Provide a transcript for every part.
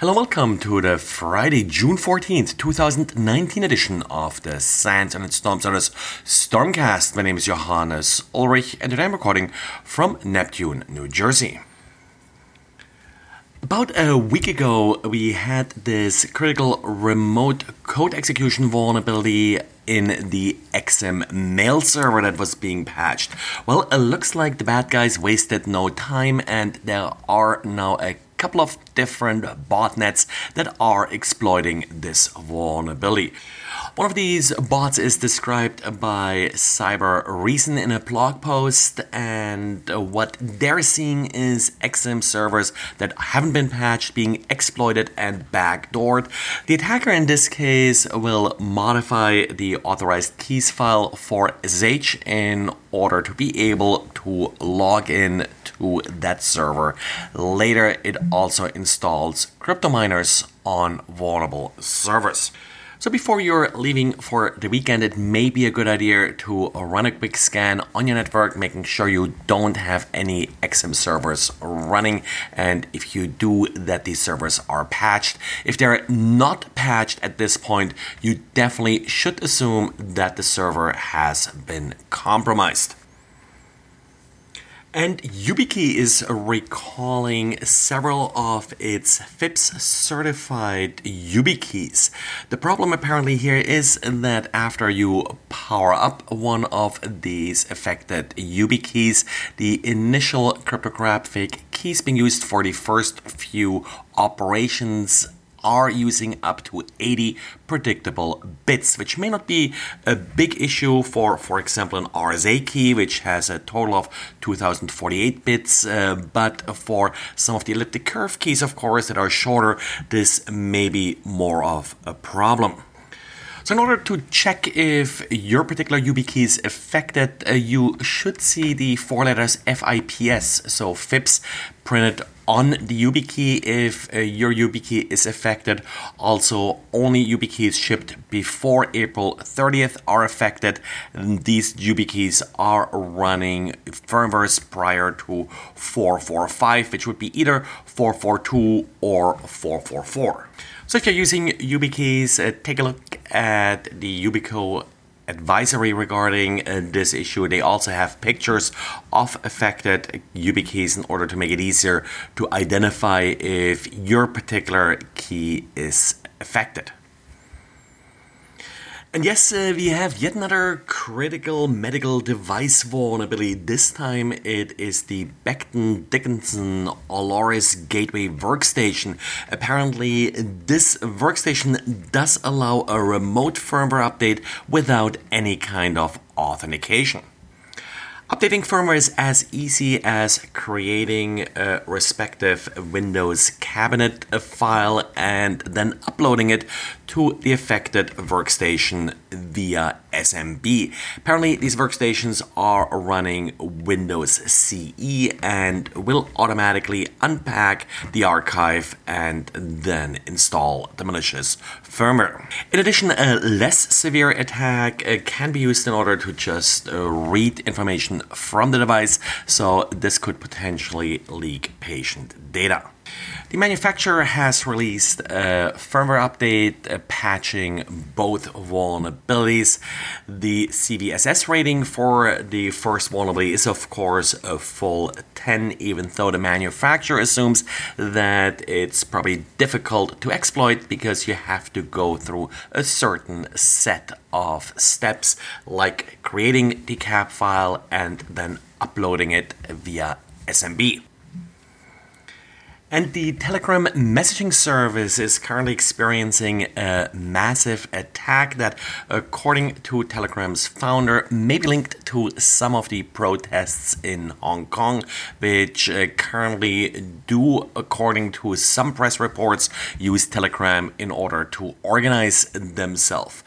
Hello, welcome to the Friday, June 14th, 2019 edition of the SANS and Storm Center's Stormcast. My name is Johannes Ulrich, and today I'm recording from Neptune, New Jersey. About a week ago, we had this critical remote code execution vulnerability in the Exim mail server that was being patched. Well, it looks like the bad guys wasted no time, and there are now a couple of different botnets that are exploiting this vulnerability. One of these bots is described by Cybereason in a blog post, and what they're seeing is Exim servers that haven't been patched being exploited and backdoored. The attacker in this case will modify the authorized keys file for SSH in order to be able to log in to that server. Later, it also installs crypto miners on vulnerable servers. So before you're leaving for the weekend, it may be a good idea to run a quick scan on your network, making sure you don't have any Exim servers running. And if you do, that these servers are patched. If they're not patched at this point, you definitely should assume that the server has been compromised. And Yubico is recalling several of its FIPS certified YubiKeys. The problem apparently here is that after you power up one of these affected YubiKeys, the initial cryptographic keys being used for the first few operations are using up to 80 predictable bits, which may not be a big issue for, for example, an RSA key, which has a total of 2048 bits. Uh, but for some of the elliptic curve keys, of course, that are shorter, this may be more of a problem. So in order to check if your particular YubiKey is affected, uh, you should see the four letters FIPS, so FIPS, printed on the YubiKey if uh, your YubiKey is affected. Also, only YubiKeys shipped before April 30th are affected. And these YubiKeys are running firmwares prior to 445, which would be either 442 or 444. So if you're using YubiKeys, uh, take a look at the Yubico advisory regarding uh, this issue. They also have pictures of affected YubiKeys in order to make it easier to identify if your particular key is affected. And yes, uh, we have yet another critical medical device vulnerability. This time it is the Becton Dickinson Alaris Gateway Workstation. Apparently, this workstation does allow a remote firmware update without any kind of authentication. Updating firmware is as easy as creating a respective Windows cabinet file and then uploading it to the affected workstation via SMB. Apparently, these workstations are running Windows CE and will automatically unpack the archive and then install the malicious firmware. In addition, a less severe attack uh, can be used in order to just uh, read information from the device, so this could potentially leak patient data. The manufacturer has released a firmware update uh, patching both vulnerabilities. The CVSS rating for the first vulnerability is, of course, a full 10, even though the manufacturer assumes that it's probably difficult to exploit because you have to go through a certain set of steps, like creating the CAB file and then uploading it via SMB. And the Telegram messaging service is currently experiencing a massive attack that, according to Telegram's founder, may be linked to some of the protests in Hong Kong, which uh, currently do, according to some press reports, use Telegram in order to organize themselves.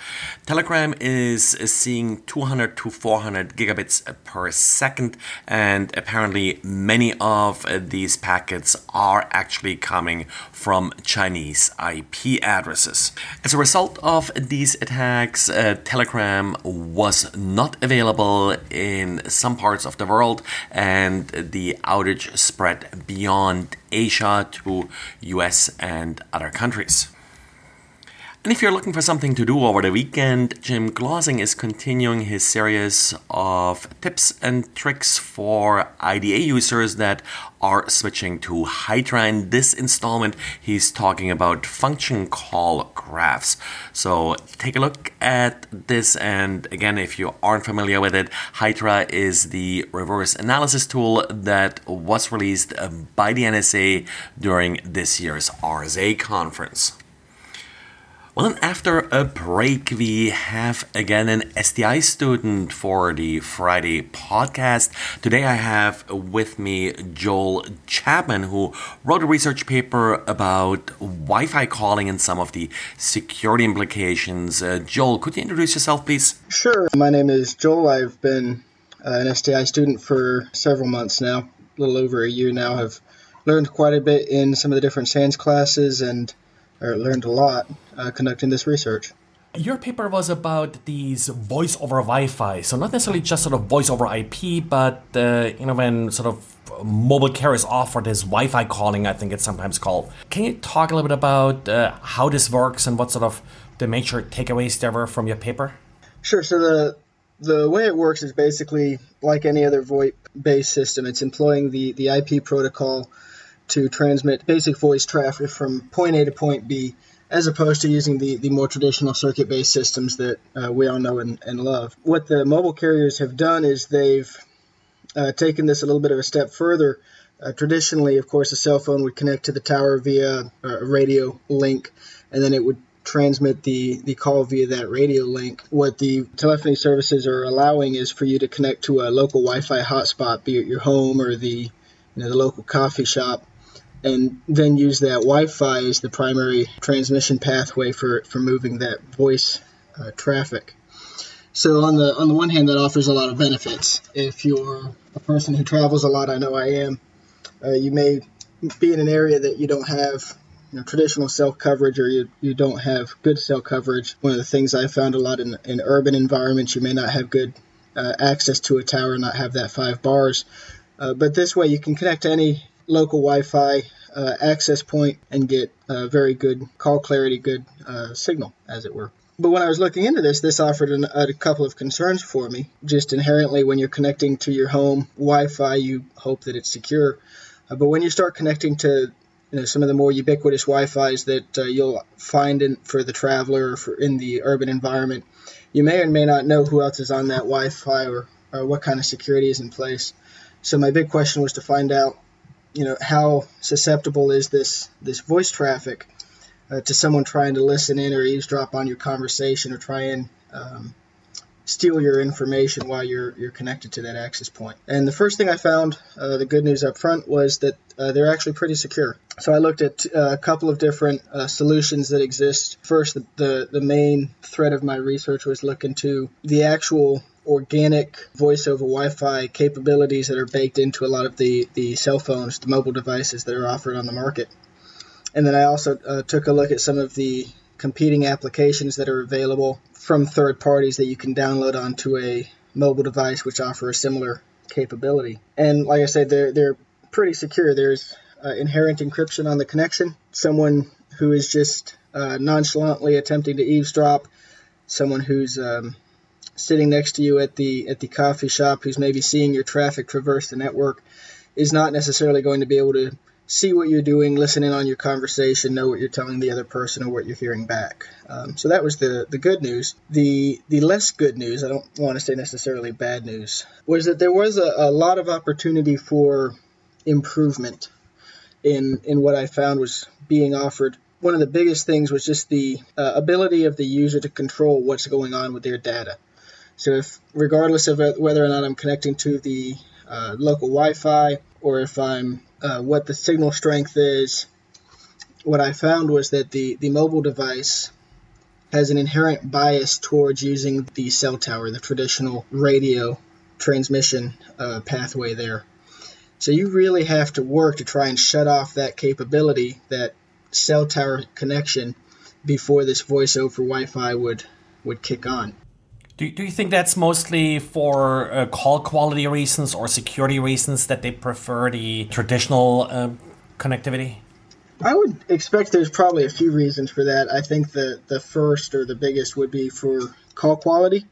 Telegram is seeing 200 to 400 gigabits per second, and apparently many of these packets are actually coming from Chinese IP addresses. As a result of these attacks, uh, Telegram was not available in some parts of the world, and the outage spread beyond Asia to US and other countries. And if you're looking for something to do over the weekend, Jim Clausing is continuing his series of tips and tricks for IDA users that are switching to Ghidra. In this installment, he's talking about function call graphs. So take a look at this. And again, if you aren't familiar with it, Ghidra is the reverse analysis tool that was released by the NSA during this year's RSA conference. Well, and after a break, we have again an STI student for the Friday podcast. Today, I have with me Joel Chapman, who wrote a research paper about Wi Fi calling and some of the security implications. Uh, Joel, could you introduce yourself, please? Sure. My name is Joel. I've been uh, an STI student for several months now, a little over a year now. I've learned quite a bit in some of the different SANS classes and or learned a lot uh, conducting this research. Your paper was about these voice over Wi-Fi, so not necessarily just sort of voice over IP, but uh, you know when sort of mobile carriers offer this Wi-Fi calling, I think it's sometimes called. Can you talk a little bit about uh, how this works and what sort of the major takeaways there were from your paper? Sure. So the the way it works is basically like any other VoIP-based system. It's employing the the IP protocol to transmit basic voice traffic from point A to point B, as opposed to using the, the more traditional circuit based systems that uh, we all know and, and love. What the mobile carriers have done is they've uh, taken this a little bit of a step further. Uh, traditionally, of course, a cell phone would connect to the tower via a radio link, and then it would transmit the, the call via that radio link. What the telephony services are allowing is for you to connect to a local Wi Fi hotspot, be it your home or the, you know, the local coffee shop, and then use that Wi-Fi as the primary transmission pathway for, for moving that voice uh, traffic. So on the on the one hand, that offers a lot of benefits. If you're a person who travels a lot, I know I am. Uh, you may be in an area that you don't have you know, traditional cell coverage or you, you don't have good cell coverage. One of the things I found a lot in, in urban environments, you may not have good uh, access to a tower, and not have that five bars. Uh, but this way, you can connect to any local Wi-Fi uh, access point and get uh, very good call clarity, good uh, signal, as it were. But when I was looking into this, this offered an, a couple of concerns for me. Just inherently, when you're connecting to your home Wi-Fi, you hope that it's secure. Uh, but when you start connecting to you know, some of the more ubiquitous Wi-Fi's that uh, you'll find in, for the traveler or for in the urban environment, you may or may not know who else is on that Wi-Fi or, or what kind of security is in place. So my big question was to find out you know how susceptible is this this voice traffic uh, to someone trying to listen in or eavesdrop on your conversation or try and um, steal your information while you're you're connected to that access point. And the first thing I found, uh, the good news up front, was that uh, they're actually pretty secure. So I looked at uh, a couple of different uh, solutions that exist. First, the, the the main thread of my research was looking to the actual organic voice over Wi-Fi capabilities that are baked into a lot of the, the cell phones, the mobile devices that are offered on the market. And then I also uh, took a look at some of the competing applications that are available from third parties that you can download onto a mobile device which offer a similar capability. And like I said, they're, they're pretty secure. There's uh, inherent encryption on the connection. Someone who is just uh, nonchalantly attempting to eavesdrop, someone who's um, sitting next to you at the at the coffee shop who's maybe seeing your traffic traverse the network is not necessarily going to be able to see what you're doing, listen in on your conversation, know what you're telling the other person or what you're hearing back. Um, so that was the, the good news. The the less good news, I don't want to say necessarily bad news, was that there was a, a lot of opportunity for improvement in in what I found was being offered. One of the biggest things was just the uh, ability of the user to control what's going on with their data. So if, regardless of whether or not I'm connecting to the uh, local Wi-Fi or if I'm uh, what the signal strength is, what I found was that the, the mobile device has an inherent bias towards using the cell tower, the traditional radio transmission uh, pathway there. So you really have to work to try and shut off that capability, that cell tower connection, before this voice over Wi-Fi would would kick on. Do, do you think that's mostly for uh, call quality reasons or security reasons that they prefer the traditional uh, connectivity? I would expect there's probably a few reasons for that. I think the, the first or the biggest would be for call quality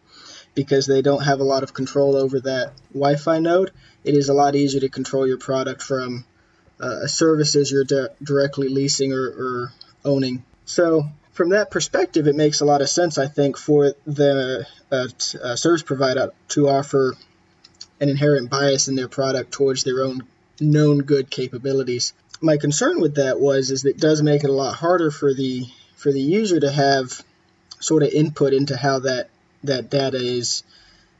because they don't have a lot of control over that Wi Fi node. It is a lot easier to control your product from uh, services you're di- directly leasing or, or owning. So, from that perspective, it makes a lot of sense, I think, for the uh, uh, service provider to offer an inherent bias in their product towards their own known good capabilities my concern with that was is that it does make it a lot harder for the for the user to have sort of input into how that that data is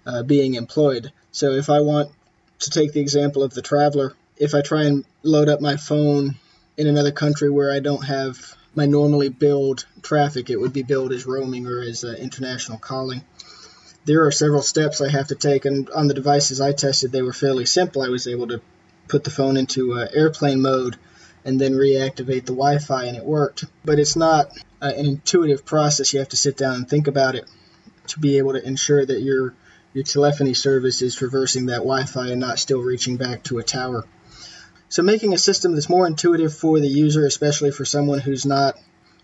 uh, being employed. So if I want to take the example of the traveler, if I try and load up my phone in another country where I don't have my normally billed traffic, it would be billed as roaming or as uh, international calling. There are several steps I have to take, and on the devices I tested, they were fairly simple. I was able to put the phone into uh, airplane mode and then reactivate the Wi-Fi, and it worked. But it's not uh, an intuitive process. You have to sit down and think about it to be able to ensure that your your telephony service is traversing that Wi-Fi and not still reaching back to a tower. So making a system that's more intuitive for the user, especially for someone who's not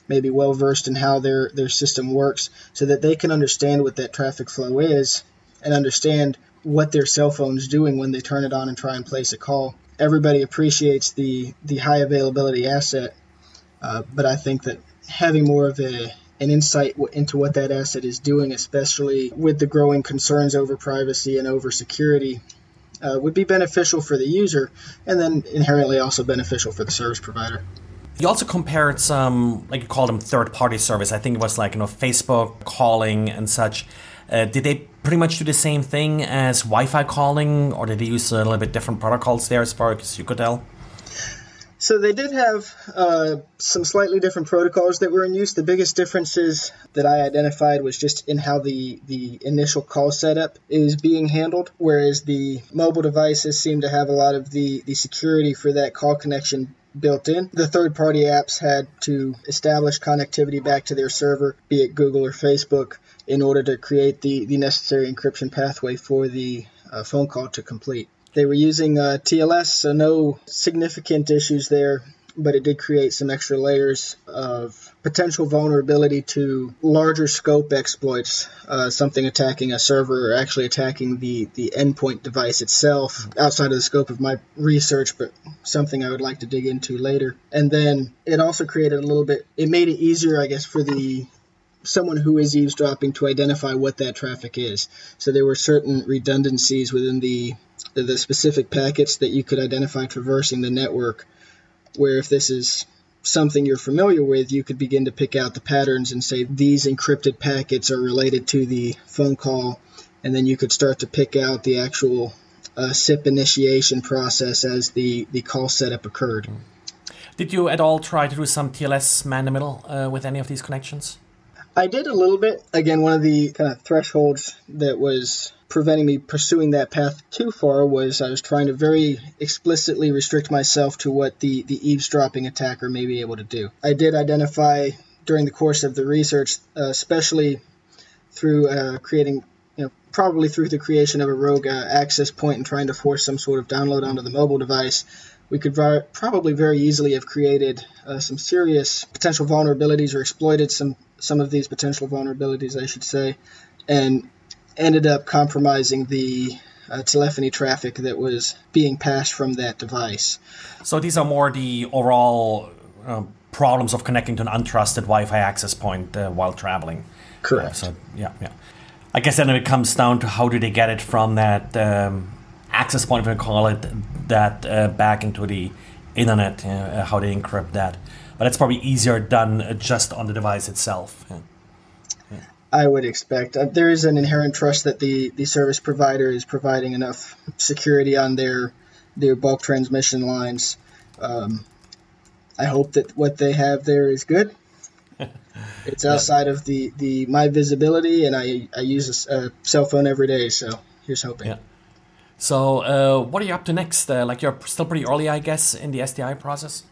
maybe well versed in how their, their system works, so that they can understand what that traffic flow is and understand what their cell phone's doing when they turn it on and try and place a call. Everybody appreciates the the high availability asset, uh, but I think that having more of a an insight into what that asset is doing, especially with the growing concerns over privacy and over security, uh, would be beneficial for the user, and then inherently also beneficial for the service provider. You also compared some, like you call them, third-party service. I think it was like you know Facebook calling and such. Uh, did they pretty much do the same thing as Wi-Fi calling, or did they use a little bit different protocols there, as far as you could tell? So they did have uh, some slightly different protocols that were in use. The biggest differences that I identified was just in how the, the initial call setup is being handled, whereas the mobile devices seem to have a lot of the, the security for that call connection built in. The third party apps had to establish connectivity back to their server, be it Google or Facebook, in order to create the, the necessary encryption pathway for the uh, phone call to complete. They were using uh, TLS, so no significant issues there, but it did create some extra layers of potential vulnerability to larger scope exploits, uh, something attacking a server or actually attacking the, the endpoint device itself outside of the scope of my research, but something I would like to dig into later. And then it also created a little bit, it made it easier, I guess, for the someone who is eavesdropping to identify what that traffic is. So there were certain redundancies within the the specific packets that you could identify traversing the network, where if this is something you're familiar with, you could begin to pick out the patterns and say these encrypted packets are related to the phone call, and then you could start to pick out the actual uh, SIP initiation process as the, the call setup occurred. Did you at all try to do some TLS man in the middle uh, with any of these connections? I did a little bit. Again, one of the kind of thresholds that was preventing me pursuing that path too far was I was trying to very explicitly restrict myself to what the, the eavesdropping attacker may be able to do. I did identify during the course of the research, uh, especially through uh, creating, you know, probably through the creation of a rogue uh, access point and trying to force some sort of download onto the mobile device, we could probably very easily have created uh, some serious potential vulnerabilities or exploited some some of these potential vulnerabilities, I should say, and ended up compromising the uh, telephony traffic that was being passed from that device. So these are more the overall uh, problems of connecting to an untrusted Wi-Fi access point uh, while traveling. Correct. so yeah, yeah. I guess then it comes down to how do they get it from that um, access point, if we call it that, uh, back into the internet, uh, how they encrypt that but it's probably easier done just on the device itself. Yeah. Yeah. I would expect uh, there is an inherent trust that the, the service provider is providing enough security on their their bulk transmission lines. Um, I hope that what they have there is good. it's outside yeah. of the, the my visibility, and I I use a, a, cell phone every day, so here's hoping. Yeah. So, uh, what are you up to next? Uh, like, you're still pretty early, I guess, in the STI process?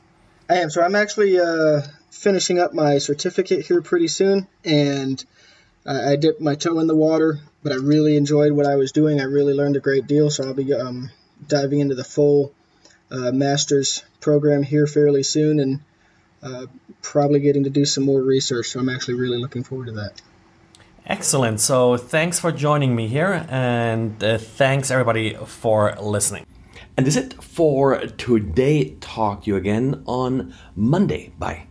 I am. So, I'm actually uh, finishing up my certificate here pretty soon, and I, I dipped my toe in the water, but I really enjoyed what I was doing. I really learned a great deal, so I'll be um, diving into the full uh, master's program here fairly soon and uh, probably getting to do some more research. So, I'm actually really looking forward to that. Excellent. So thanks for joining me here, and uh, thanks everybody for listening. And this is it for today. Talk to you again on Monday. Bye.